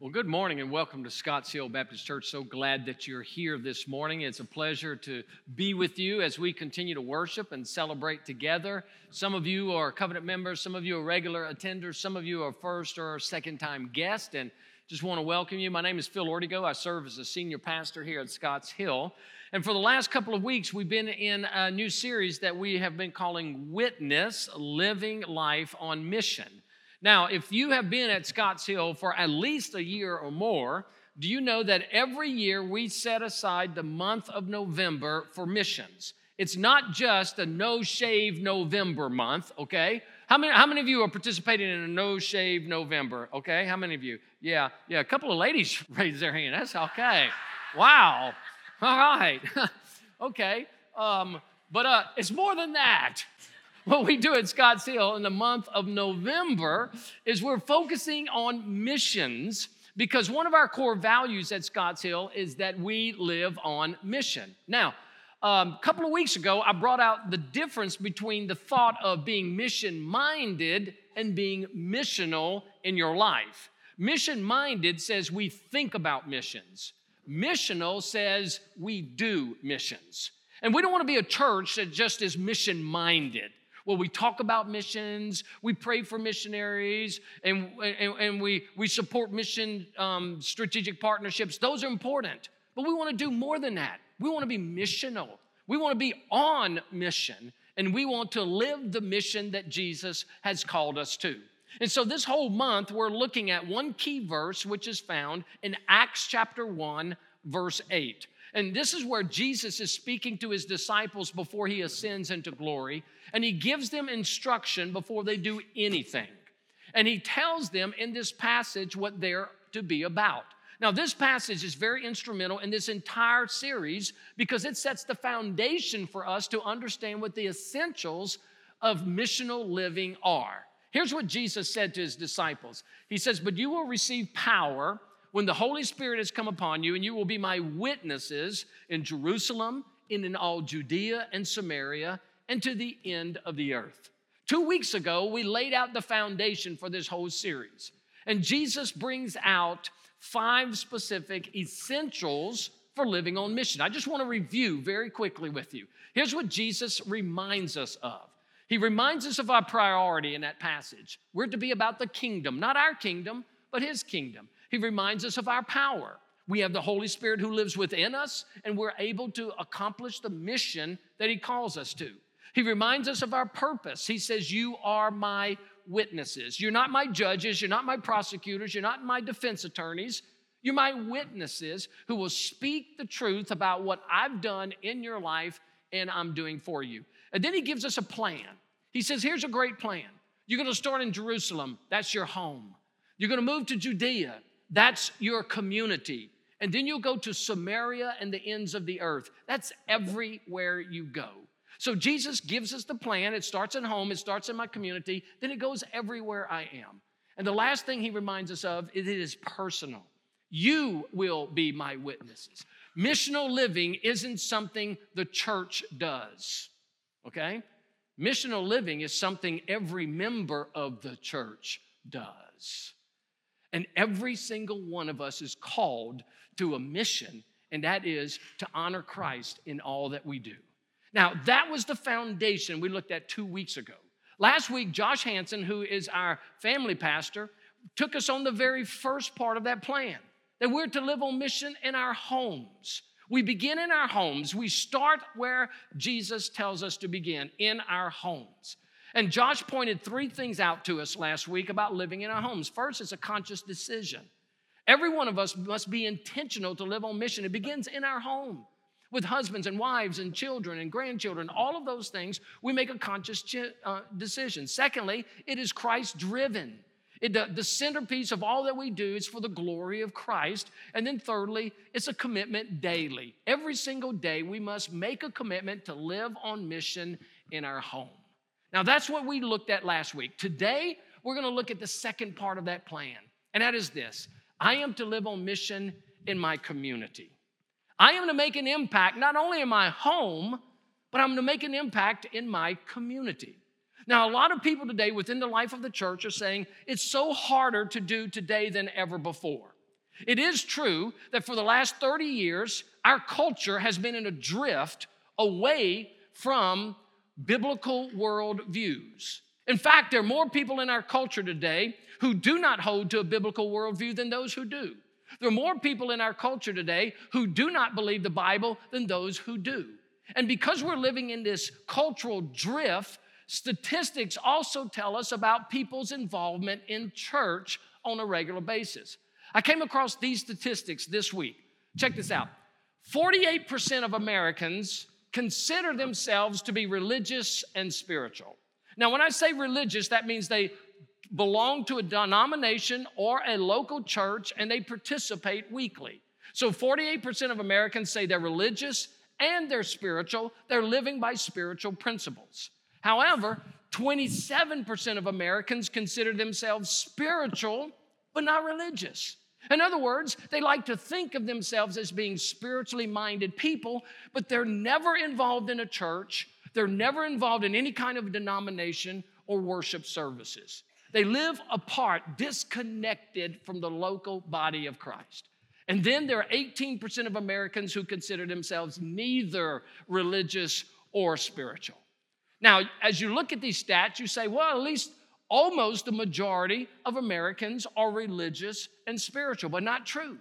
Well, good morning and welcome to Scotts Hill Baptist Church. So glad that you're here this morning. It's a pleasure to be with you as we continue to worship and celebrate together. Some of you are covenant members, some of you are regular attenders, some of you are first or second time guests, and just want to welcome you. My name is Phil Ortigo. I serve as a senior pastor here at Scotts Hill. And for the last couple of weeks, we've been in a new series that we have been calling Witness Living Life on Mission. Now, if you have been at Scotts Hill for at least a year or more, do you know that every year we set aside the month of November for missions? It's not just a no shave November month, okay? How many, how many of you are participating in a no shave November, okay? How many of you? Yeah, yeah, a couple of ladies raised their hand. That's okay. Wow. All right. okay. Um, but uh, it's more than that what we do at Scotts Hill in the month of November is we're focusing on missions because one of our core values at Scotts Hill is that we live on mission. Now, um, a couple of weeks ago, I brought out the difference between the thought of being mission minded and being missional in your life. Mission minded says we think about missions, missional says we do missions. And we don't want to be a church that just is mission minded well, we talk about missions, we pray for missionaries, and, and, and we, we support mission um, strategic partnerships. Those are important. But we want to do more than that. We want to be missional, we want to be on mission, and we want to live the mission that Jesus has called us to. And so, this whole month, we're looking at one key verse, which is found in Acts chapter 1, verse 8. And this is where Jesus is speaking to his disciples before he ascends into glory. And he gives them instruction before they do anything. And he tells them in this passage what they're to be about. Now, this passage is very instrumental in this entire series because it sets the foundation for us to understand what the essentials of missional living are. Here's what Jesus said to his disciples He says, But you will receive power when the Holy Spirit has come upon you, and you will be my witnesses in Jerusalem and in all Judea and Samaria and to the end of the earth. Two weeks ago, we laid out the foundation for this whole series. And Jesus brings out five specific essentials for living on mission. I just want to review very quickly with you. Here's what Jesus reminds us of. He reminds us of our priority in that passage. We're to be about the kingdom, not our kingdom, but his kingdom. He reminds us of our power. We have the Holy Spirit who lives within us, and we're able to accomplish the mission that He calls us to. He reminds us of our purpose. He says, You are my witnesses. You're not my judges, you're not my prosecutors, you're not my defense attorneys. You're my witnesses who will speak the truth about what I've done in your life and I'm doing for you. And then he gives us a plan. He says, Here's a great plan. You're going to start in Jerusalem, that's your home. You're going to move to Judea, that's your community. And then you'll go to Samaria and the ends of the earth. That's everywhere you go. So Jesus gives us the plan. It starts at home, it starts in my community, then it goes everywhere I am. And the last thing he reminds us of is it is personal. You will be my witnesses. Missional living isn't something the church does, okay? Missional living is something every member of the church does. And every single one of us is called to a mission, and that is to honor Christ in all that we do. Now, that was the foundation we looked at two weeks ago. Last week, Josh Hanson, who is our family pastor, took us on the very first part of that plan that we're to live on mission in our homes. We begin in our homes. We start where Jesus tells us to begin in our homes. And Josh pointed three things out to us last week about living in our homes. First, it's a conscious decision. Every one of us must be intentional to live on mission. It begins in our home with husbands and wives and children and grandchildren. All of those things, we make a conscious uh, decision. Secondly, it is Christ driven. It, the, the centerpiece of all that we do is for the glory of Christ. And then, thirdly, it's a commitment daily. Every single day, we must make a commitment to live on mission in our home. Now, that's what we looked at last week. Today, we're going to look at the second part of that plan, and that is this I am to live on mission in my community. I am to make an impact not only in my home, but I'm to make an impact in my community. Now, a lot of people today within the life of the church are saying it's so harder to do today than ever before. It is true that for the last 30 years, our culture has been in a drift away from biblical worldviews. In fact, there are more people in our culture today who do not hold to a biblical worldview than those who do. There are more people in our culture today who do not believe the Bible than those who do. And because we're living in this cultural drift, statistics also tell us about people's involvement in church on a regular basis. I came across these statistics this week. Check this out 48% of Americans consider themselves to be religious and spiritual. Now, when I say religious, that means they belong to a denomination or a local church and they participate weekly. So 48% of Americans say they're religious and they're spiritual, they're living by spiritual principles. However, 27% of Americans consider themselves spiritual but not religious. In other words, they like to think of themselves as being spiritually minded people, but they're never involved in a church, they're never involved in any kind of denomination or worship services. They live apart, disconnected from the local body of Christ. And then there are 18% of Americans who consider themselves neither religious or spiritual. Now, as you look at these stats, you say, well, at least almost the majority of Americans are religious and spiritual, but not true.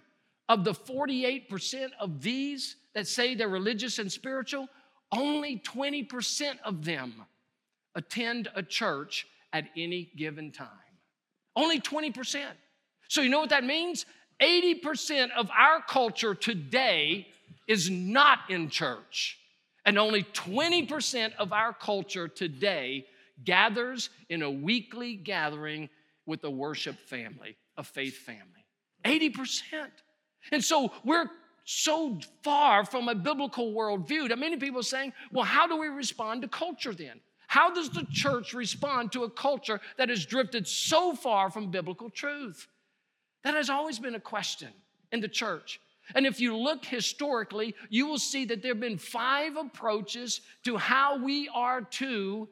Of the 48% of these that say they're religious and spiritual, only 20% of them attend a church at any given time. Only 20%. So, you know what that means? 80% of our culture today is not in church, and only 20% of our culture today gathers in a weekly gathering with a worship family, a faith family. 80%. And so we're so far from a biblical worldview that many people are saying, well, how do we respond to culture then? How does the church respond to a culture that has drifted so far from biblical truth? That has always been a question in the church. And if you look historically, you will see that there have been five approaches to how we are to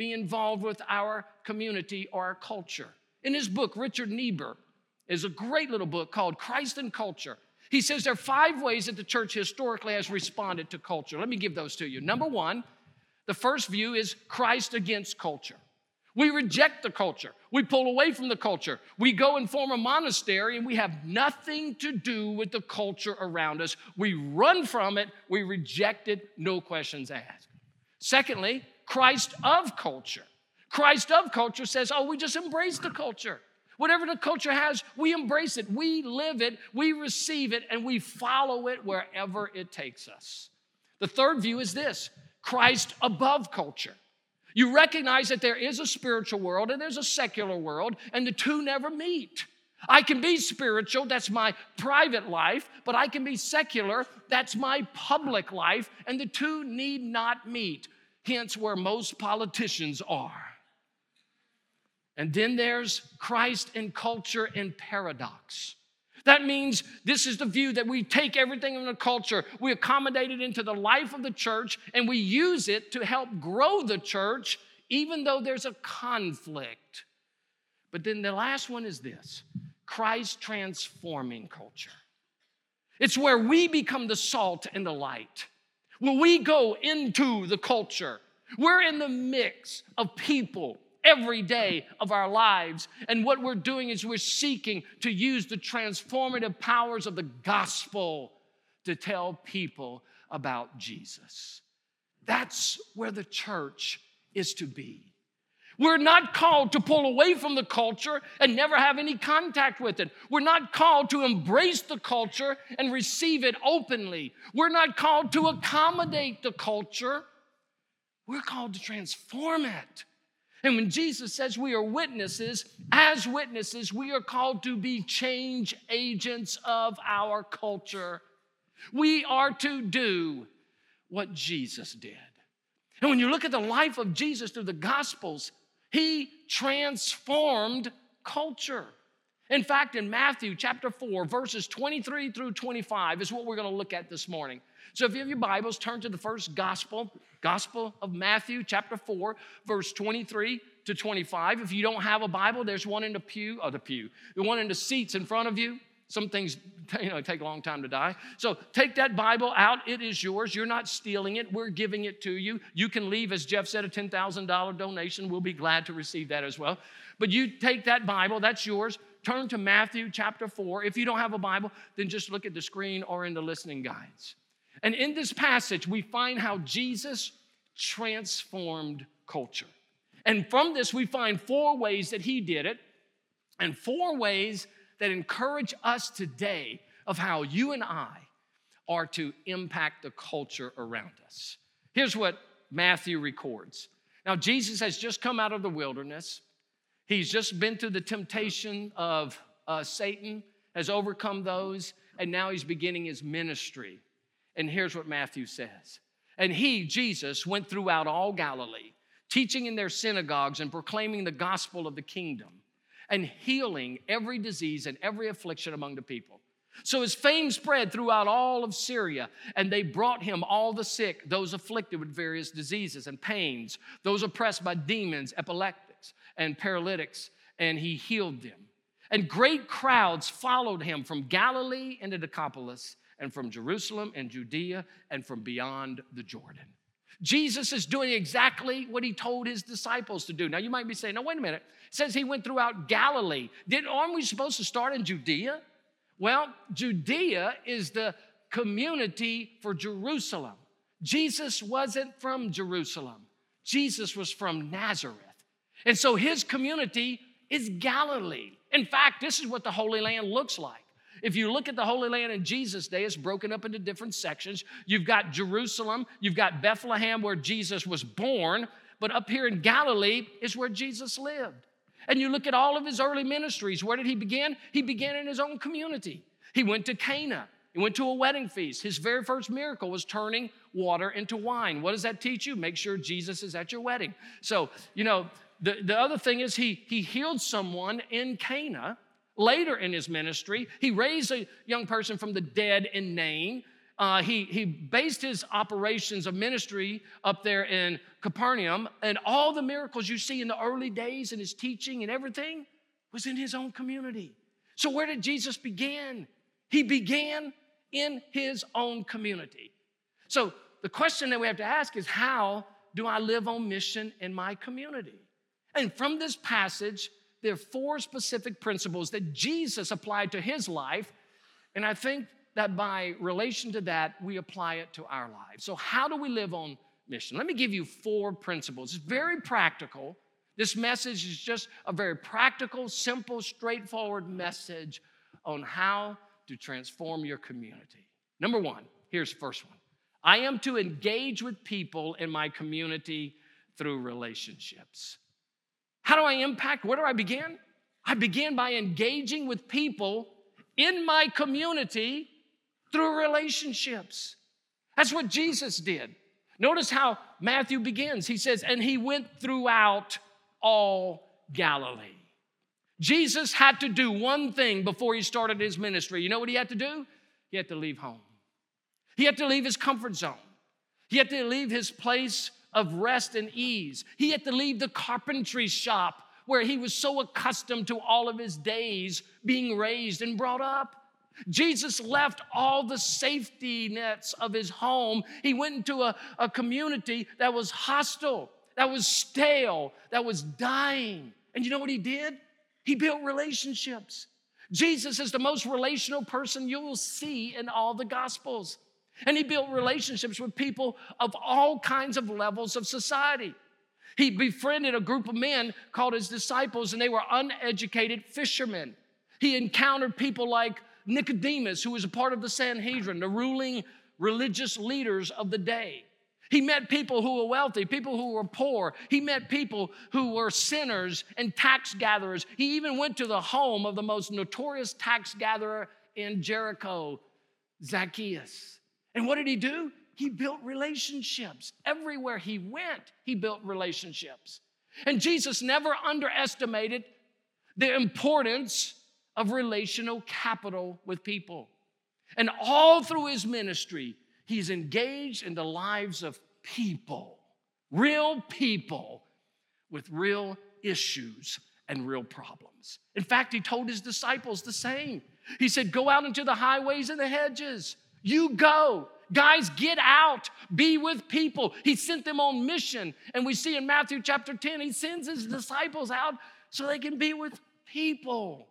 be involved with our community or our culture. In his book, Richard Niebuhr is a great little book called Christ and Culture. He says there are five ways that the church historically has responded to culture. Let me give those to you. Number one, the first view is Christ against culture. We reject the culture. We pull away from the culture. We go and form a monastery and we have nothing to do with the culture around us. We run from it. We reject it, no questions asked. Secondly, Christ of culture. Christ of culture says, oh, we just embrace the culture. Whatever the culture has, we embrace it, we live it, we receive it, and we follow it wherever it takes us. The third view is this Christ above culture. You recognize that there is a spiritual world and there's a secular world, and the two never meet. I can be spiritual, that's my private life, but I can be secular, that's my public life, and the two need not meet hence where most politicians are. And then there's Christ and culture and paradox. That means this is the view that we take everything in the culture, we accommodate it into the life of the church, and we use it to help grow the church, even though there's a conflict. But then the last one is this Christ transforming culture. It's where we become the salt and the light. When we go into the culture, we're in the mix of people every day of our lives. And what we're doing is we're seeking to use the transformative powers of the gospel to tell people about Jesus. That's where the church is to be. We're not called to pull away from the culture and never have any contact with it. We're not called to embrace the culture and receive it openly. We're not called to accommodate the culture. We're called to transform it. And when Jesus says we are witnesses, as witnesses, we are called to be change agents of our culture. We are to do what Jesus did. And when you look at the life of Jesus through the Gospels, he transformed culture. In fact, in Matthew chapter 4, verses 23 through 25 is what we're going to look at this morning. So if you have your Bibles, turn to the first gospel, Gospel of Matthew, chapter 4, verse 23 to 25. If you don't have a Bible, there's one in the pew, or the pew, the one in the seats in front of you. Some things, you know, take a long time to die. So take that Bible out. It is yours. You're not stealing it. We're giving it to you. You can leave, as Jeff said, a $10,000 donation. We'll be glad to receive that as well. But you take that Bible, that's yours. Turn to Matthew chapter 4. If you don't have a Bible, then just look at the screen or in the listening guides. And in this passage, we find how Jesus transformed culture. And from this, we find four ways that he did it, and four ways that encourage us today of how you and I are to impact the culture around us. Here's what Matthew records. Now, Jesus has just come out of the wilderness. He's just been through the temptation of uh, Satan, has overcome those, and now he's beginning his ministry. And here's what Matthew says And he, Jesus, went throughout all Galilee, teaching in their synagogues and proclaiming the gospel of the kingdom and healing every disease and every affliction among the people. So his fame spread throughout all of Syria, and they brought him all the sick, those afflicted with various diseases and pains, those oppressed by demons, epileptics, and paralytics, and he healed them. And great crowds followed him from Galilee and the Decapolis, and from Jerusalem and Judea, and from beyond the Jordan. Jesus is doing exactly what he told his disciples to do. Now you might be saying, no, wait a minute. It says he went throughout Galilee. Did, aren't we supposed to start in Judea? Well, Judea is the community for Jerusalem. Jesus wasn't from Jerusalem, Jesus was from Nazareth. And so his community is Galilee. In fact, this is what the Holy Land looks like. If you look at the Holy Land in Jesus' day, it's broken up into different sections. You've got Jerusalem, you've got Bethlehem, where Jesus was born, but up here in Galilee is where Jesus lived. And you look at all of his early ministries, where did he begin? He began in his own community. He went to Cana. He went to a wedding feast. His very first miracle was turning water into wine. What does that teach you? Make sure Jesus is at your wedding. So, you know, the, the other thing is he, he healed someone in Cana Later in his ministry, he raised a young person from the dead in Nain. Uh, he, he based his operations of ministry up there in Capernaum, and all the miracles you see in the early days and his teaching and everything was in his own community. So, where did Jesus begin? He began in his own community. So, the question that we have to ask is how do I live on mission in my community? And from this passage, there are four specific principles that Jesus applied to his life. And I think that by relation to that, we apply it to our lives. So, how do we live on mission? Let me give you four principles. It's very practical. This message is just a very practical, simple, straightforward message on how to transform your community. Number one, here's the first one I am to engage with people in my community through relationships. How do I impact? Where do I begin? I begin by engaging with people in my community through relationships. That's what Jesus did. Notice how Matthew begins. He says, and he went throughout all Galilee. Jesus had to do one thing before he started his ministry. You know what he had to do? He had to leave home. He had to leave his comfort zone. He had to leave his place of rest and ease. He had to leave the carpentry shop where he was so accustomed to all of his days being raised and brought up. Jesus left all the safety nets of his home. He went into a, a community that was hostile, that was stale, that was dying. And you know what he did? He built relationships. Jesus is the most relational person you will see in all the Gospels. And he built relationships with people of all kinds of levels of society. He befriended a group of men called his disciples, and they were uneducated fishermen. He encountered people like Nicodemus, who was a part of the Sanhedrin, the ruling religious leaders of the day. He met people who were wealthy, people who were poor. He met people who were sinners and tax gatherers. He even went to the home of the most notorious tax gatherer in Jericho, Zacchaeus. And what did he do? He built relationships. Everywhere he went, he built relationships. And Jesus never underestimated the importance of relational capital with people. And all through his ministry, he's engaged in the lives of people, real people with real issues and real problems. In fact, he told his disciples the same. He said, Go out into the highways and the hedges. You go. Guys, get out, be with people. He sent them on mission. And we see in Matthew chapter 10, he sends his disciples out so they can be with people.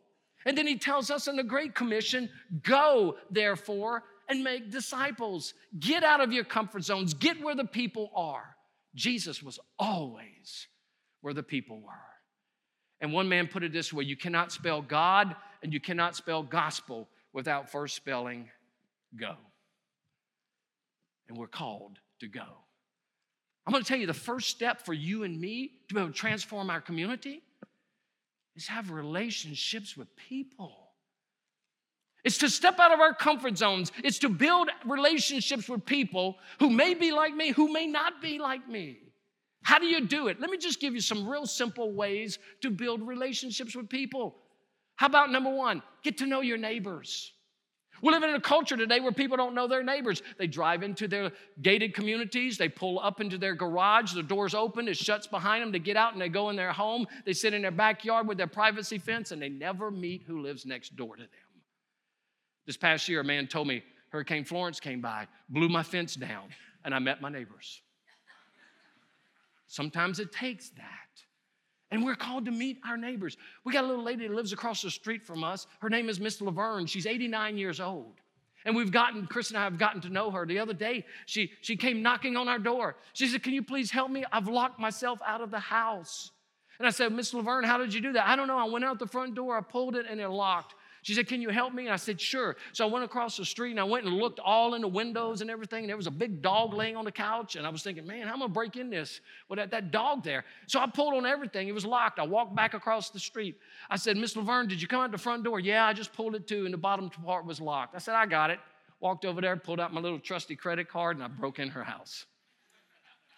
And then he tells us in the Great Commission go, therefore, and make disciples. Get out of your comfort zones, get where the people are. Jesus was always where the people were. And one man put it this way you cannot spell God and you cannot spell gospel without first spelling go. And we're called to go. I'm going to tell you the first step for you and me to be able to transform our community is have relationships with people. It's to step out of our comfort zones. It's to build relationships with people who may be like me, who may not be like me. How do you do it? Let me just give you some real simple ways to build relationships with people. How about number one, get to know your neighbors. We live in a culture today where people don't know their neighbors. They drive into their gated communities, they pull up into their garage, the door's open, it shuts behind them, they get out and they go in their home, they sit in their backyard with their privacy fence, and they never meet who lives next door to them. This past year, a man told me Hurricane Florence came by, blew my fence down, and I met my neighbors. Sometimes it takes that. And we're called to meet our neighbors. We got a little lady that lives across the street from us. Her name is Miss Laverne. She's 89 years old. And we've gotten, Chris and I have gotten to know her. The other day, she, she came knocking on our door. She said, Can you please help me? I've locked myself out of the house. And I said, Miss Laverne, how did you do that? I don't know. I went out the front door, I pulled it, and it locked. She said, Can you help me? And I said, Sure. So I went across the street and I went and looked all in the windows and everything. And there was a big dog laying on the couch. And I was thinking, Man, how am I going to break in this with that, that dog there? So I pulled on everything. It was locked. I walked back across the street. I said, Miss Laverne, did you come out the front door? Yeah, I just pulled it too. And the bottom part was locked. I said, I got it. Walked over there, pulled out my little trusty credit card, and I broke in her house.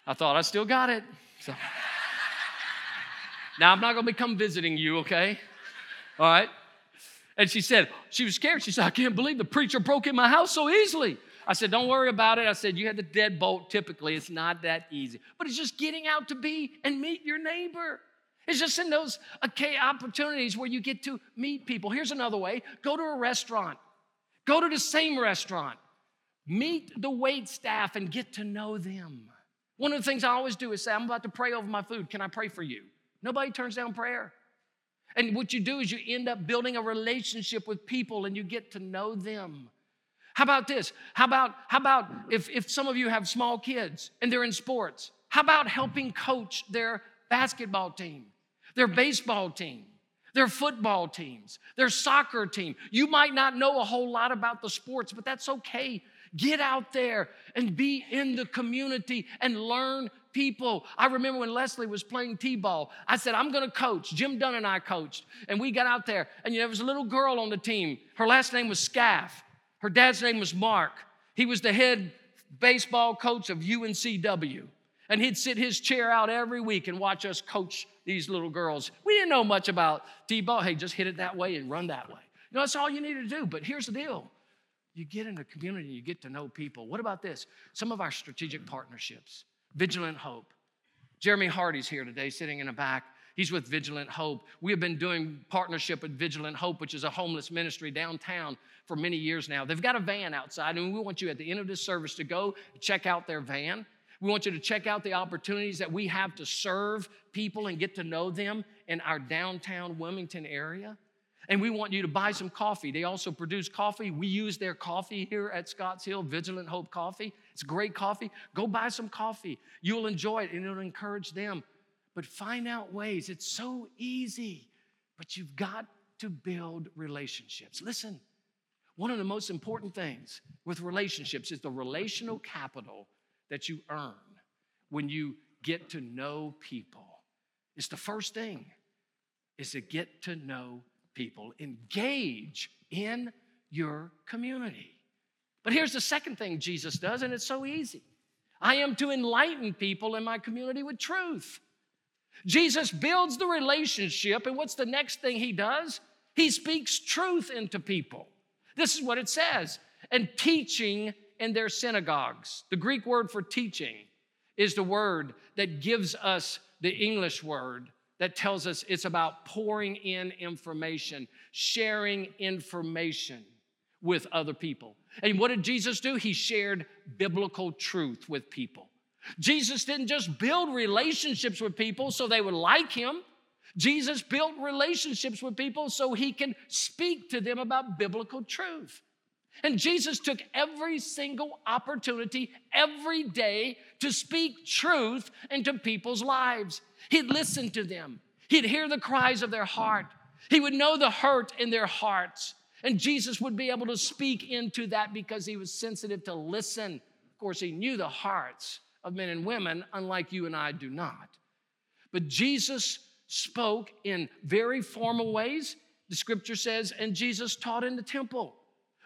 I thought I still got it. So. now I'm not going to become visiting you, okay? All right. And she said, she was scared. She said, I can't believe the preacher broke in my house so easily. I said, Don't worry about it. I said, You had the deadbolt. Typically, it's not that easy. But it's just getting out to be and meet your neighbor. It's just in those okay, opportunities where you get to meet people. Here's another way go to a restaurant, go to the same restaurant, meet the wait staff and get to know them. One of the things I always do is say, I'm about to pray over my food. Can I pray for you? Nobody turns down prayer. And what you do is you end up building a relationship with people and you get to know them. How about this? How about, how about if, if some of you have small kids and they're in sports? How about helping coach their basketball team, their baseball team, their football teams, their soccer team? You might not know a whole lot about the sports, but that's okay. Get out there and be in the community and learn people. I remember when Leslie was playing T ball, I said, I'm going to coach. Jim Dunn and I coached. And we got out there, and you know, there was a little girl on the team. Her last name was Scalf. Her dad's name was Mark. He was the head baseball coach of UNCW. And he'd sit his chair out every week and watch us coach these little girls. We didn't know much about T ball. Hey, just hit it that way and run that way. You know, that's all you need to do. But here's the deal you get in a community, you get to know people. What about this? Some of our strategic partnerships. Vigilant Hope. Jeremy Hardy's here today, sitting in the back. He's with Vigilant Hope. We have been doing partnership with Vigilant Hope, which is a homeless ministry downtown for many years now. They've got a van outside, and we want you at the end of this service to go check out their van. We want you to check out the opportunities that we have to serve people and get to know them in our downtown Wilmington area. And we want you to buy some coffee. They also produce coffee. We use their coffee here at Scotts Hill, Vigilant Hope Coffee. It's great coffee. Go buy some coffee. You'll enjoy it and it'll encourage them. But find out ways. It's so easy, but you've got to build relationships. Listen, one of the most important things with relationships is the relational capital that you earn when you get to know people. It's the first thing is to get to know people, engage in your community. But here's the second thing Jesus does, and it's so easy I am to enlighten people in my community with truth. Jesus builds the relationship, and what's the next thing he does? He speaks truth into people. This is what it says. And teaching in their synagogues. The Greek word for teaching is the word that gives us the English word that tells us it's about pouring in information, sharing information with other people. And what did Jesus do? He shared biblical truth with people. Jesus didn't just build relationships with people so they would like him. Jesus built relationships with people so he can speak to them about biblical truth. And Jesus took every single opportunity every day to speak truth into people's lives. He'd listen to them, he'd hear the cries of their heart, he would know the hurt in their hearts. And Jesus would be able to speak into that because he was sensitive to listen. Of course, he knew the hearts of men and women, unlike you and I do not. But Jesus spoke in very formal ways, the scripture says, and Jesus taught in the temple.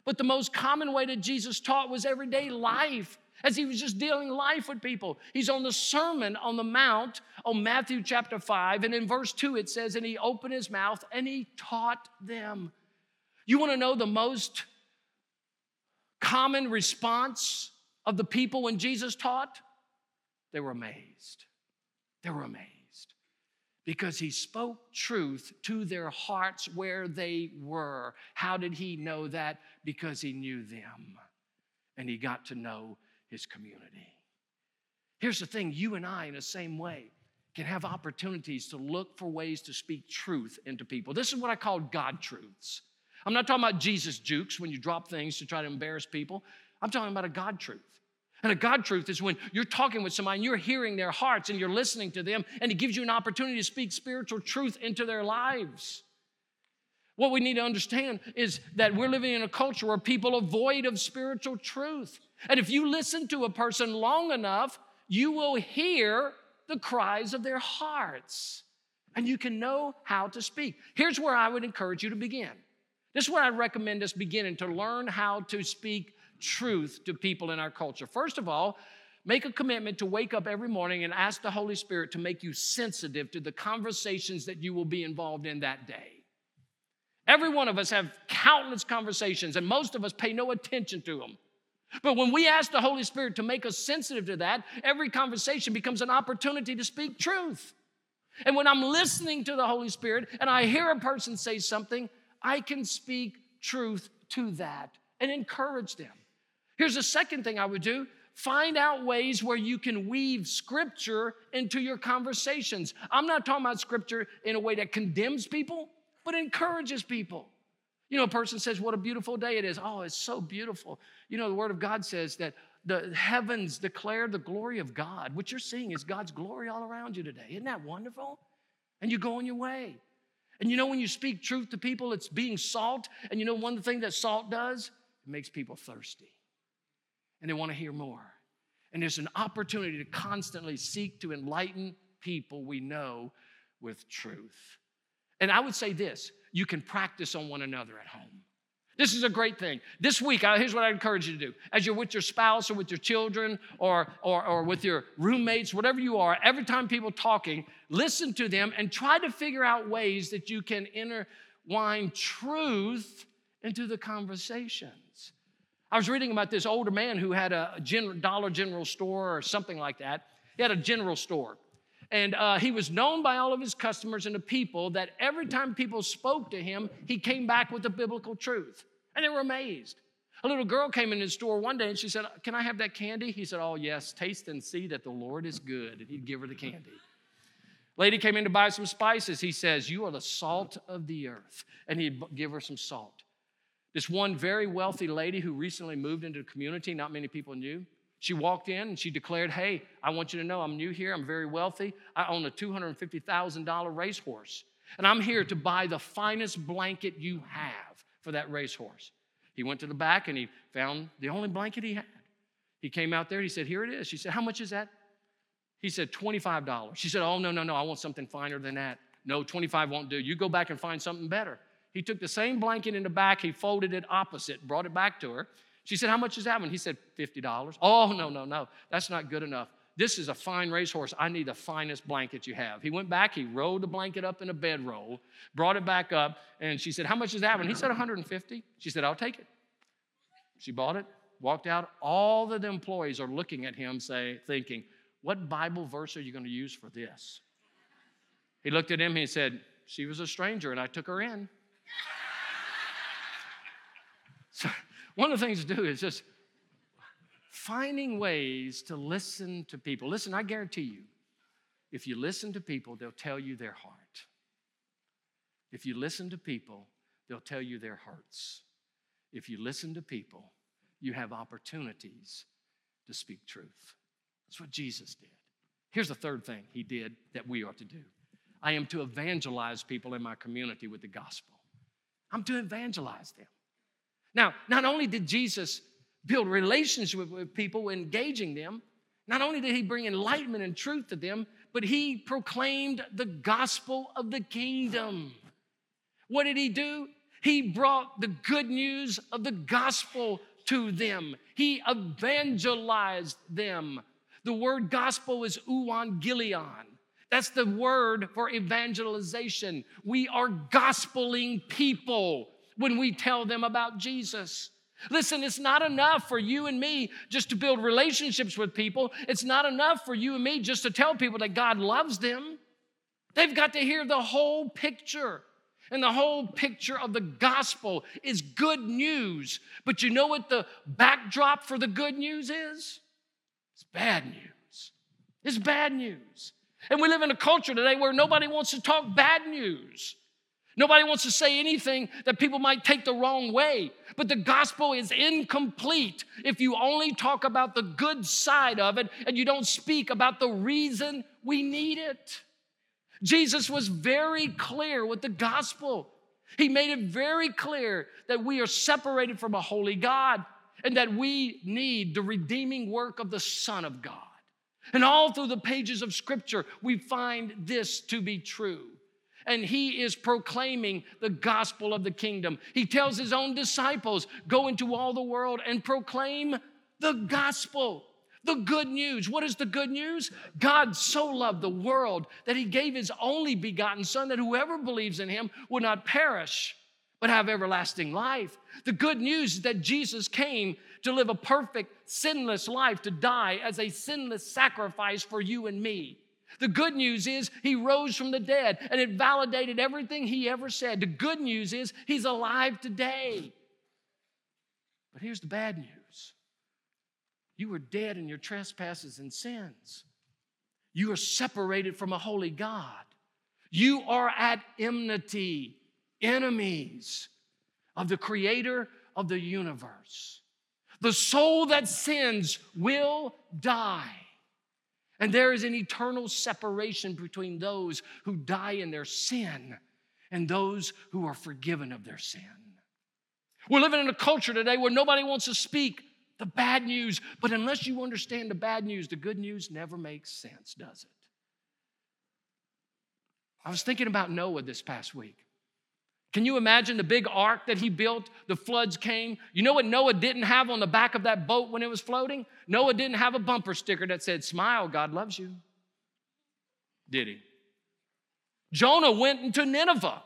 But the most common way that Jesus taught was everyday life, as he was just dealing life with people. He's on the Sermon on the Mount on Matthew chapter 5, and in verse 2 it says, And he opened his mouth and he taught them. You want to know the most common response of the people when Jesus taught? They were amazed. They were amazed because he spoke truth to their hearts where they were. How did he know that? Because he knew them and he got to know his community. Here's the thing you and I, in the same way, can have opportunities to look for ways to speak truth into people. This is what I call God truths. I'm not talking about Jesus jukes when you drop things to try to embarrass people. I'm talking about a God truth. And a God truth is when you're talking with somebody and you're hearing their hearts and you're listening to them, and it gives you an opportunity to speak spiritual truth into their lives. What we need to understand is that we're living in a culture where people are void of spiritual truth. And if you listen to a person long enough, you will hear the cries of their hearts and you can know how to speak. Here's where I would encourage you to begin. This is where I recommend us beginning to learn how to speak truth to people in our culture. First of all, make a commitment to wake up every morning and ask the Holy Spirit to make you sensitive to the conversations that you will be involved in that day. Every one of us have countless conversations, and most of us pay no attention to them. But when we ask the Holy Spirit to make us sensitive to that, every conversation becomes an opportunity to speak truth. And when I'm listening to the Holy Spirit and I hear a person say something, I can speak truth to that and encourage them. Here's the second thing I would do find out ways where you can weave scripture into your conversations. I'm not talking about scripture in a way that condemns people, but encourages people. You know, a person says, What a beautiful day it is. Oh, it's so beautiful. You know, the Word of God says that the heavens declare the glory of God. What you're seeing is God's glory all around you today. Isn't that wonderful? And you go on your way. And you know, when you speak truth to people, it's being salt. And you know, one thing that salt does? It makes people thirsty and they want to hear more. And there's an opportunity to constantly seek to enlighten people we know with truth. And I would say this you can practice on one another at home. This is a great thing. This week, here's what I encourage you to do. As you're with your spouse or with your children or, or, or with your roommates, whatever you are, every time people talking, listen to them and try to figure out ways that you can intertwine truth into the conversations. I was reading about this older man who had a Dollar General store or something like that. He had a general store. And uh, he was known by all of his customers and the people that every time people spoke to him, he came back with the biblical truth. And they were amazed. A little girl came in his store one day and she said, Can I have that candy? He said, Oh, yes, taste and see that the Lord is good. And he'd give her the candy. Lady came in to buy some spices. He says, You are the salt of the earth. And he'd give her some salt. This one very wealthy lady who recently moved into the community, not many people knew, she walked in and she declared, Hey, I want you to know I'm new here. I'm very wealthy. I own a $250,000 racehorse. And I'm here to buy the finest blanket you have for that racehorse. He went to the back and he found the only blanket he had. He came out there. He said, Here it is. She said, How much is that? He said, $25. She said, Oh, no, no, no. I want something finer than that. No, 25 won't do. You go back and find something better. He took the same blanket in the back, he folded it opposite, brought it back to her. She said, How much is that one? He said, $50. Oh, no, no, no. That's not good enough. This is a fine racehorse. I need the finest blanket you have. He went back, he rolled the blanket up in a bedroll, brought it back up, and she said, How much is that one? He said, 150. She said, I'll take it. She bought it, walked out. All of the employees are looking at him, say, thinking, What Bible verse are you going to use for this? He looked at him and he said, She was a stranger and I took her in. so, one of the things to do is just finding ways to listen to people. Listen, I guarantee you, if you listen to people, they'll tell you their heart. If you listen to people, they'll tell you their hearts. If you listen to people, you have opportunities to speak truth. That's what Jesus did. Here's the third thing he did that we are to do I am to evangelize people in my community with the gospel. I'm to evangelize them. Now, not only did Jesus build relationships with, people, engaging them, not only did he bring enlightenment and truth to them, but he proclaimed the gospel of the kingdom. What did he do? He brought the good news of the gospel to them. He evangelized them. The word gospel is euangelion. That's the word for evangelization. We are gospeling people when we tell them about Jesus. Listen, it's not enough for you and me just to build relationships with people. It's not enough for you and me just to tell people that God loves them. They've got to hear the whole picture. And the whole picture of the gospel is good news. But you know what the backdrop for the good news is? It's bad news. It's bad news. And we live in a culture today where nobody wants to talk bad news. Nobody wants to say anything that people might take the wrong way. But the gospel is incomplete if you only talk about the good side of it and you don't speak about the reason we need it. Jesus was very clear with the gospel. He made it very clear that we are separated from a holy God and that we need the redeeming work of the Son of God. And all through the pages of Scripture, we find this to be true. And he is proclaiming the gospel of the kingdom. He tells his own disciples, Go into all the world and proclaim the gospel. The good news. What is the good news? God so loved the world that he gave his only begotten Son that whoever believes in him would not perish but have everlasting life. The good news is that Jesus came to live a perfect, sinless life, to die as a sinless sacrifice for you and me. The good news is he rose from the dead and it validated everything he ever said. The good news is he's alive today. But here's the bad news you were dead in your trespasses and sins. You are separated from a holy God. You are at enmity, enemies of the creator of the universe. The soul that sins will die. And there is an eternal separation between those who die in their sin and those who are forgiven of their sin. We're living in a culture today where nobody wants to speak the bad news. But unless you understand the bad news, the good news never makes sense, does it? I was thinking about Noah this past week. Can you imagine the big ark that he built? The floods came. You know what Noah didn't have on the back of that boat when it was floating? Noah didn't have a bumper sticker that said, Smile, God loves you. Did he? Jonah went into Nineveh.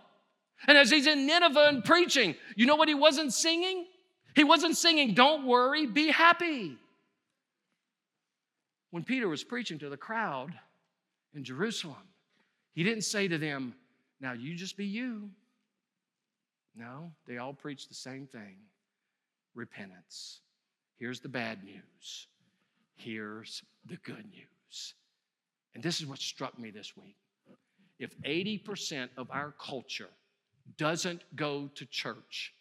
And as he's in Nineveh and preaching, you know what he wasn't singing? He wasn't singing, Don't worry, be happy. When Peter was preaching to the crowd in Jerusalem, he didn't say to them, Now you just be you. No, they all preach the same thing repentance. Here's the bad news. Here's the good news. And this is what struck me this week. If 80% of our culture doesn't go to church,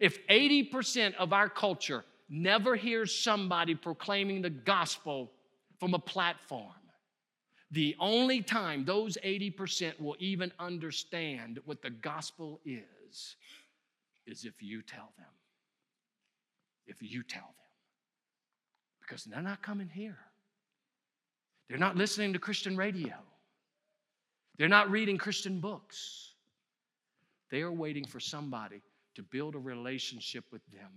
if 80% of our culture never hears somebody proclaiming the gospel from a platform, the only time those 80% will even understand what the gospel is, is if you tell them. If you tell them. Because they're not coming here. They're not listening to Christian radio. They're not reading Christian books. They are waiting for somebody to build a relationship with them,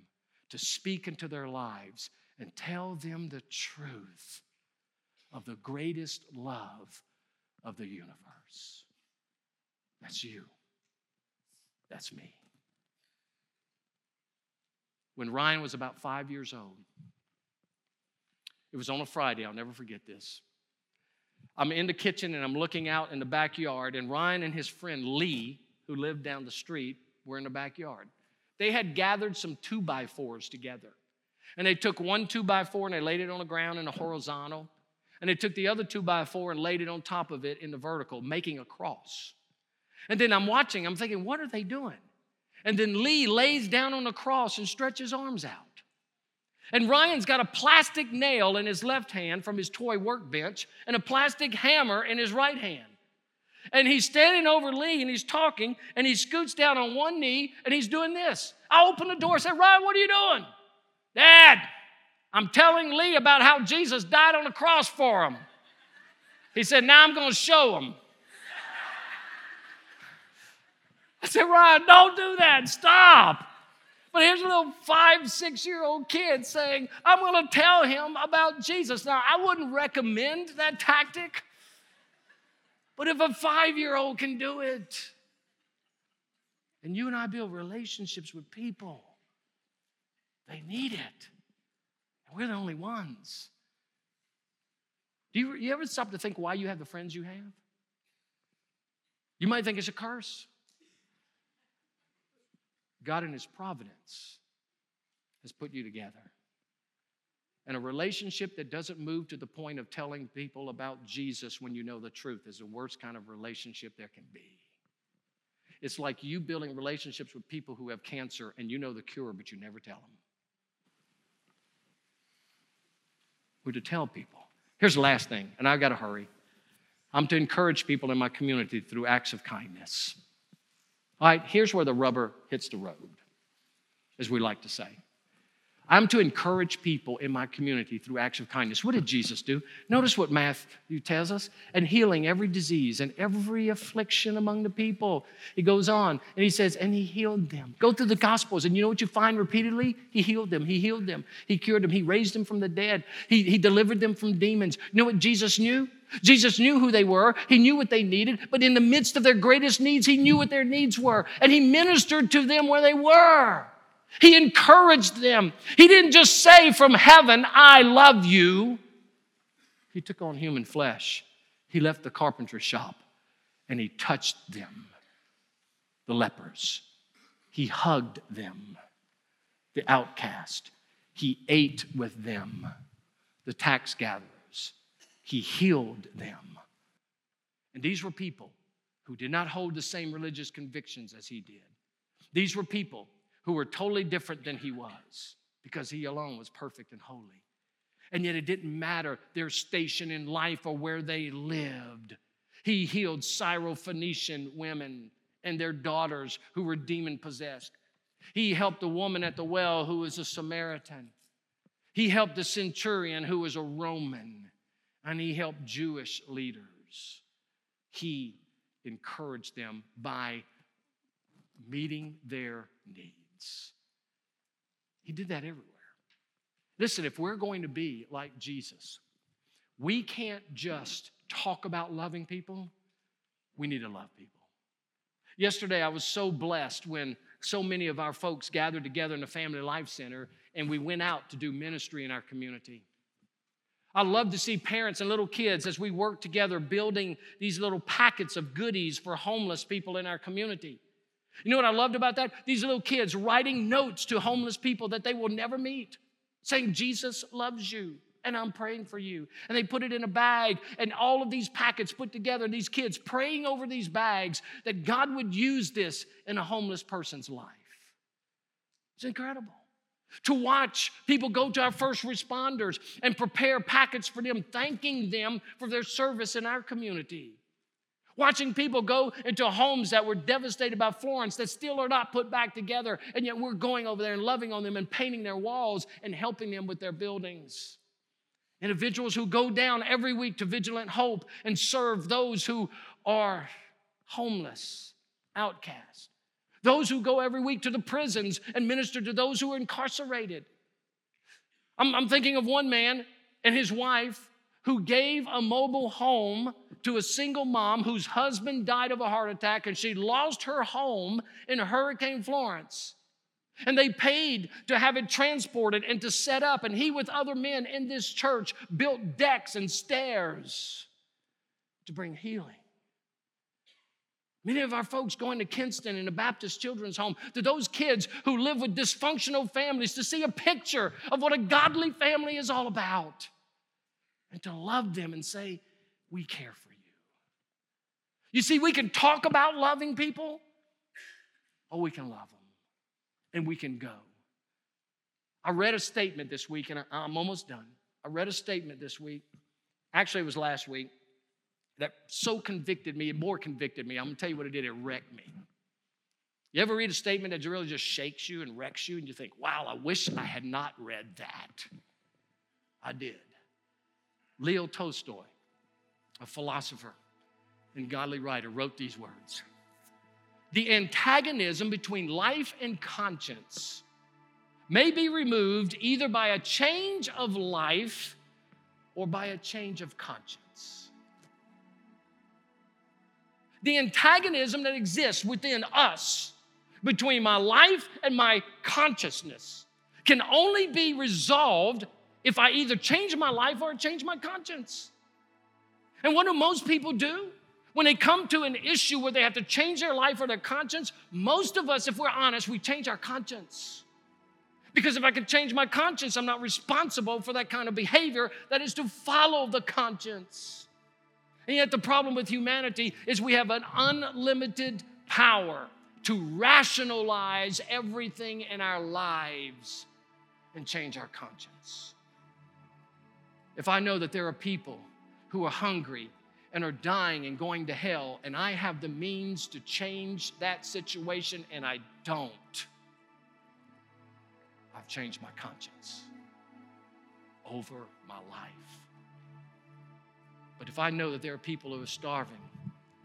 to speak into their lives and tell them the truth of the greatest love of the universe. That's you. That's me. When Ryan was about five years old, it was on a Friday, I'll never forget this. I'm in the kitchen and I'm looking out in the backyard, and Ryan and his friend Lee, who lived down the street, were in the backyard. They had gathered some two by fours together. And they took one two by four and they laid it on the ground in a horizontal. And they took the other two by four and laid it on top of it in the vertical, making a cross. And then I'm watching, I'm thinking, what are they doing? And then Lee lays down on the cross and stretches arms out. And Ryan's got a plastic nail in his left hand from his toy workbench and a plastic hammer in his right hand. And he's standing over Lee and he's talking and he scoots down on one knee and he's doing this. I open the door and say, Ryan, what are you doing? Dad, I'm telling Lee about how Jesus died on the cross for him. He said, Now I'm going to show him. I said, Ryan, don't do that. Stop. But here's a little five, six year old kid saying, I'm going to tell him about Jesus. Now, I wouldn't recommend that tactic, but if a five year old can do it, and you and I build relationships with people, they need it. And we're the only ones. Do you, you ever stop to think why you have the friends you have? You might think it's a curse. God, in His providence, has put you together. And a relationship that doesn't move to the point of telling people about Jesus when you know the truth is the worst kind of relationship there can be. It's like you building relationships with people who have cancer and you know the cure, but you never tell them. We're to tell people. Here's the last thing, and I've got to hurry. I'm to encourage people in my community through acts of kindness. All right, here's where the rubber hits the road, as we like to say. I'm to encourage people in my community through acts of kindness. What did Jesus do? Notice what Matthew tells us and healing every disease and every affliction among the people. He goes on and he says, and he healed them. Go through the Gospels, and you know what you find repeatedly? He healed them. He healed them. He cured them. He raised them from the dead. He, he delivered them from demons. You know what Jesus knew? Jesus knew who they were. He knew what they needed, but in the midst of their greatest needs, he knew what their needs were, and he ministered to them where they were. He encouraged them. He didn't just say from heaven, I love you. He took on human flesh. He left the carpenter shop and he touched them, the lepers. He hugged them, the outcast. He ate with them, the tax gatherers. He healed them. And these were people who did not hold the same religious convictions as he did. These were people who were totally different than he was because he alone was perfect and holy. And yet it didn't matter their station in life or where they lived. He healed Syrophoenician women and their daughters who were demon possessed. He helped a woman at the well who was a Samaritan. He helped a centurion who was a Roman. And he helped Jewish leaders. He encouraged them by meeting their needs. He did that everywhere. Listen, if we're going to be like Jesus, we can't just talk about loving people, we need to love people. Yesterday, I was so blessed when so many of our folks gathered together in the Family Life Center and we went out to do ministry in our community. I love to see parents and little kids as we work together building these little packets of goodies for homeless people in our community. You know what I loved about that? These little kids writing notes to homeless people that they will never meet, saying, Jesus loves you and I'm praying for you. And they put it in a bag, and all of these packets put together, these kids praying over these bags that God would use this in a homeless person's life. It's incredible. To watch people go to our first responders and prepare packets for them, thanking them for their service in our community. Watching people go into homes that were devastated by Florence that still are not put back together, and yet we're going over there and loving on them and painting their walls and helping them with their buildings. Individuals who go down every week to Vigilant Hope and serve those who are homeless, outcast. Those who go every week to the prisons and minister to those who are incarcerated. I'm, I'm thinking of one man and his wife who gave a mobile home to a single mom whose husband died of a heart attack and she lost her home in Hurricane Florence. And they paid to have it transported and to set up. And he, with other men in this church, built decks and stairs to bring healing. Many of our folks going to Kinston in a Baptist children's home, to those kids who live with dysfunctional families, to see a picture of what a godly family is all about, and to love them and say, We care for you. You see, we can talk about loving people, or we can love them, and we can go. I read a statement this week, and I'm almost done. I read a statement this week. Actually, it was last week that so convicted me, more convicted me. I'm gonna tell you what it did, it wrecked me. You ever read a statement that really just shakes you and wrecks you, and you think, wow, I wish I had not read that? I did. Leo Tolstoy, a philosopher and godly writer, wrote these words The antagonism between life and conscience may be removed either by a change of life or by a change of conscience. The antagonism that exists within us between my life and my consciousness can only be resolved if I either change my life or change my conscience. And what do most people do? When they come to an issue where they have to change their life or their conscience, most of us, if we're honest, we change our conscience. Because if I can change my conscience, I'm not responsible for that kind of behavior that is to follow the conscience. And yet, the problem with humanity is we have an unlimited power to rationalize everything in our lives and change our conscience. If I know that there are people who are hungry and are dying and going to hell, and I have the means to change that situation and I don't, I've changed my conscience over my life. But if I know that there are people who are starving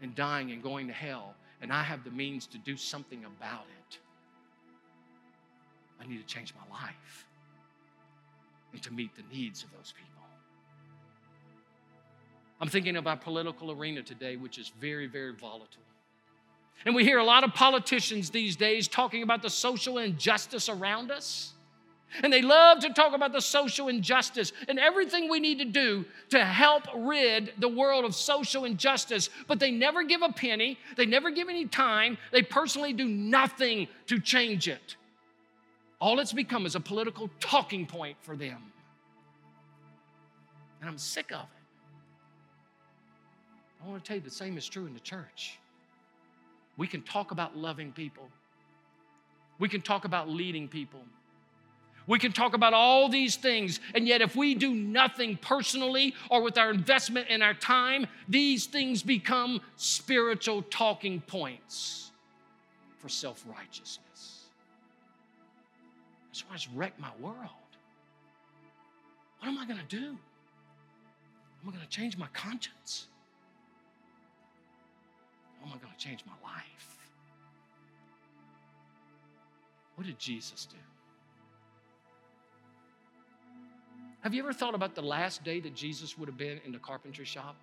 and dying and going to hell, and I have the means to do something about it, I need to change my life and to meet the needs of those people. I'm thinking of our political arena today, which is very, very volatile. And we hear a lot of politicians these days talking about the social injustice around us. And they love to talk about the social injustice and everything we need to do to help rid the world of social injustice. But they never give a penny, they never give any time, they personally do nothing to change it. All it's become is a political talking point for them. And I'm sick of it. I want to tell you the same is true in the church. We can talk about loving people, we can talk about leading people. We can talk about all these things, and yet if we do nothing personally or with our investment and our time, these things become spiritual talking points for self righteousness. That's why it's wrecked my world. What am I going to do? Am I going to change my conscience? Or am I going to change my life? What did Jesus do? Have you ever thought about the last day that Jesus would have been in the carpentry shop?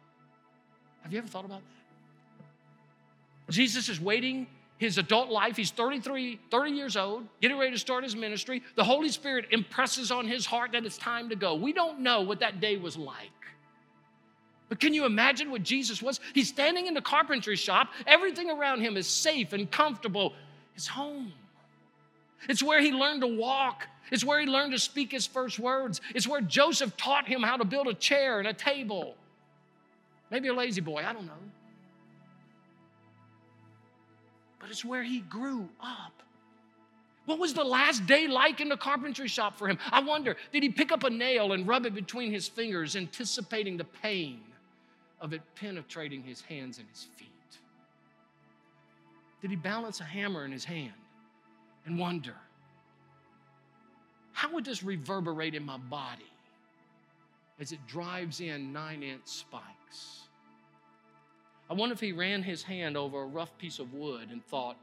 Have you ever thought about that? Jesus is waiting his adult life. He's 33, 30 years old, getting ready to start his ministry. The Holy Spirit impresses on his heart that it's time to go. We don't know what that day was like. But can you imagine what Jesus was? He's standing in the carpentry shop. Everything around him is safe and comfortable. His home. It's where he learned to walk. It's where he learned to speak his first words. It's where Joseph taught him how to build a chair and a table. Maybe a La-Z-Boy, I don't know. But it's where he grew up. What was the last day like in the carpentry shop for him? I wonder, did he pick up a nail and rub it between his fingers, anticipating the pain of it penetrating his hands and his feet? Did he balance a hammer in his hand and wonder, how would this reverberate in my body as it drives in nine inch spikes? I wonder if he ran his hand over a rough piece of wood and thought,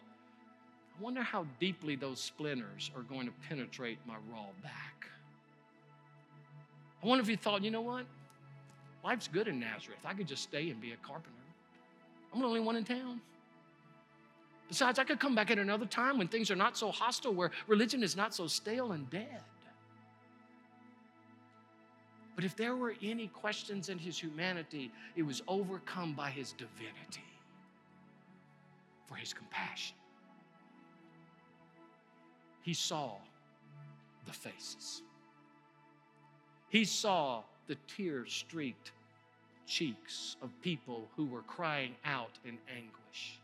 I wonder how deeply those splinters are going to penetrate my raw back. I wonder if he thought, you know what? Life's good in Nazareth. I could just stay and be a carpenter. I'm the only one in town. Besides, I could come back at another time when things are not so hostile, where religion is not so stale and dead. But if there were any questions in his humanity, it was overcome by his divinity for his compassion. He saw the faces. He saw the tear streaked cheeks of people who were crying out in anguish.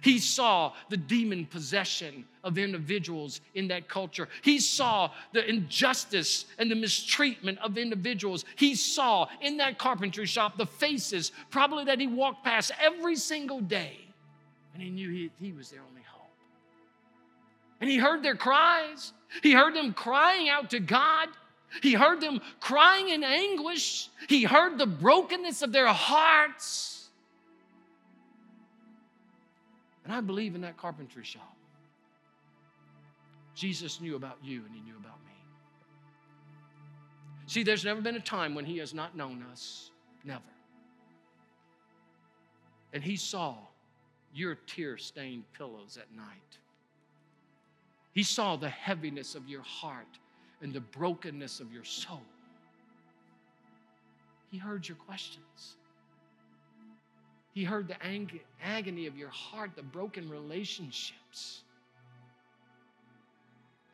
He saw the demon possession of individuals in that culture. He saw the injustice and the mistreatment of individuals. He saw in that carpentry shop the faces, probably that he walked past every single day. And he knew he, he was their only hope. And he heard their cries. He heard them crying out to God. He heard them crying in anguish. He heard the brokenness of their hearts. And I believe in that carpentry shop. Jesus knew about you and he knew about me. See, there's never been a time when he has not known us. Never. And he saw your tear stained pillows at night. He saw the heaviness of your heart and the brokenness of your soul. He heard your questions. He heard the ang- agony of your heart, the broken relationships,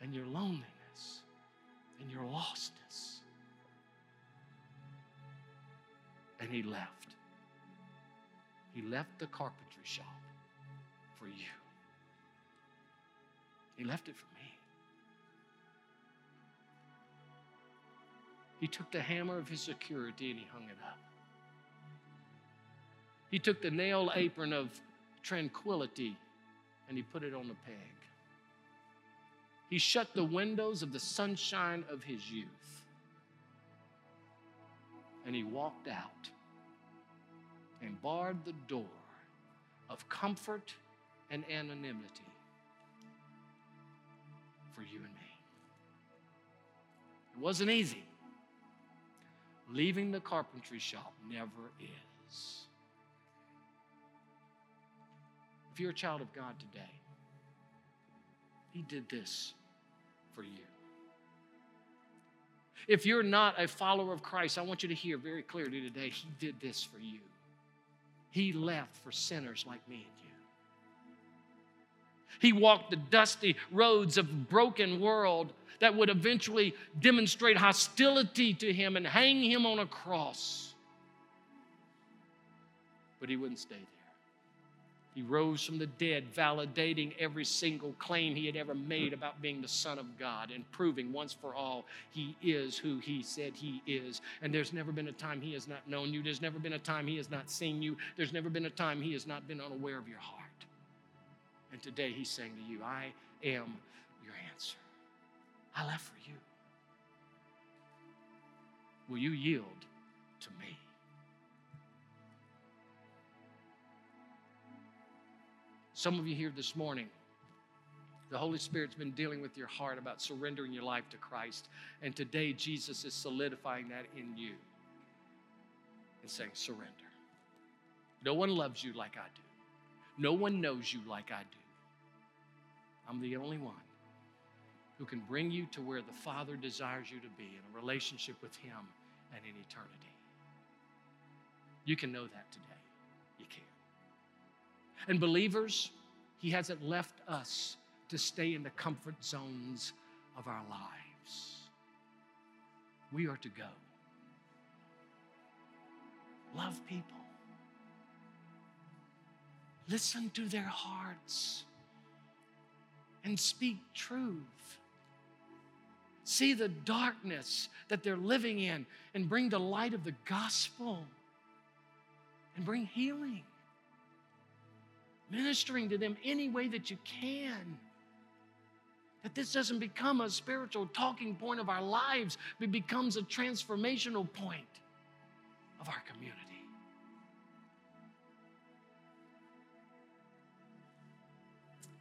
and your loneliness and your lostness. And he left. He left the carpentry shop for you. He left it for me. He took the hammer of his security and he hung it up. He took the nail apron of tranquility and he put it on the peg. He shut the windows of the sunshine of his youth and he walked out and barred the door of comfort and anonymity for you and me. It wasn't easy. Leaving the carpentry shop never is. You're a child of God today, He did this for you. If you're not a follower of Christ, I want you to hear very clearly today He did this for you. He left for sinners like me and you. He walked the dusty roads of a broken world that would eventually demonstrate hostility to him and hang him on a cross. But he wouldn't stay there. He rose from the dead, validating every single claim he had ever made about being the Son of God and proving once for all he is who he said he is. And there's never been a time he has not known you. There's never been a time he has not seen you. There's never been a time he has not been unaware of your heart. And today he's saying to you, I am your answer. I left for you. Will you yield to me? Some of you here this morning, the Holy Spirit's been dealing with your heart about surrendering your life to Christ. And today, Jesus is solidifying that in you and saying, Surrender. No one loves you like I do, no one knows you like I do. I'm the only one who can bring you to where the Father desires you to be in a relationship with Him and in eternity. You can know that today. And believers, He hasn't left us to stay in the comfort zones of our lives. We are to go. Love people. Listen to their hearts and speak truth. See the darkness that they're living in and bring the light of the gospel and bring healing. Ministering to them any way that you can. That this doesn't become a spiritual talking point of our lives, but becomes a transformational point of our community.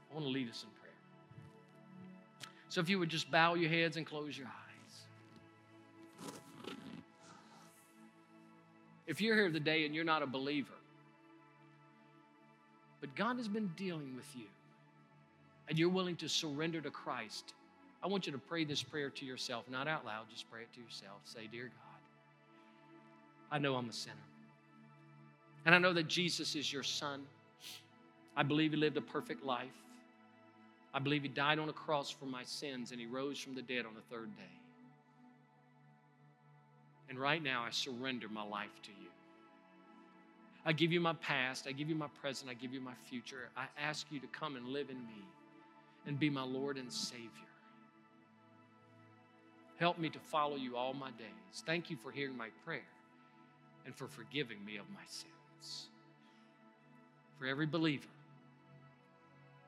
I want to lead us in prayer. So if you would just bow your heads and close your eyes. If you're here today and you're not a believer, but God has been dealing with you and you're willing to surrender to Christ, I want you to pray this prayer to yourself, not out loud, just pray it to yourself. Say, Dear God, I know I'm a sinner. And I know that Jesus is your son. I believe he lived a perfect life. I believe he died on a cross for my sins and he rose from the dead on the third day. And right now, I surrender my life to you. I give you my past, I give you my present, I give you my future. I ask you to come and live in me and be my Lord and Savior. Help me to follow you all my days. Thank you for hearing my prayer and for forgiving me of my sins. For every believer,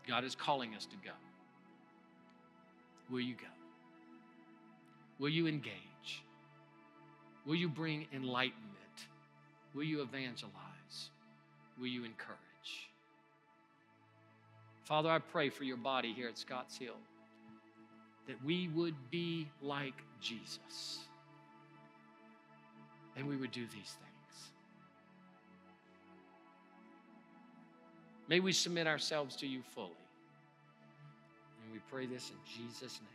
God is calling us to go. Will you go? Will you engage? Will you bring enlightenment? Will you evangelize? Will you encourage? Father, I pray for your body here at Scotts Hill that we would be like Jesus and we would do these things. May we submit ourselves to you fully. And we pray this in Jesus' name.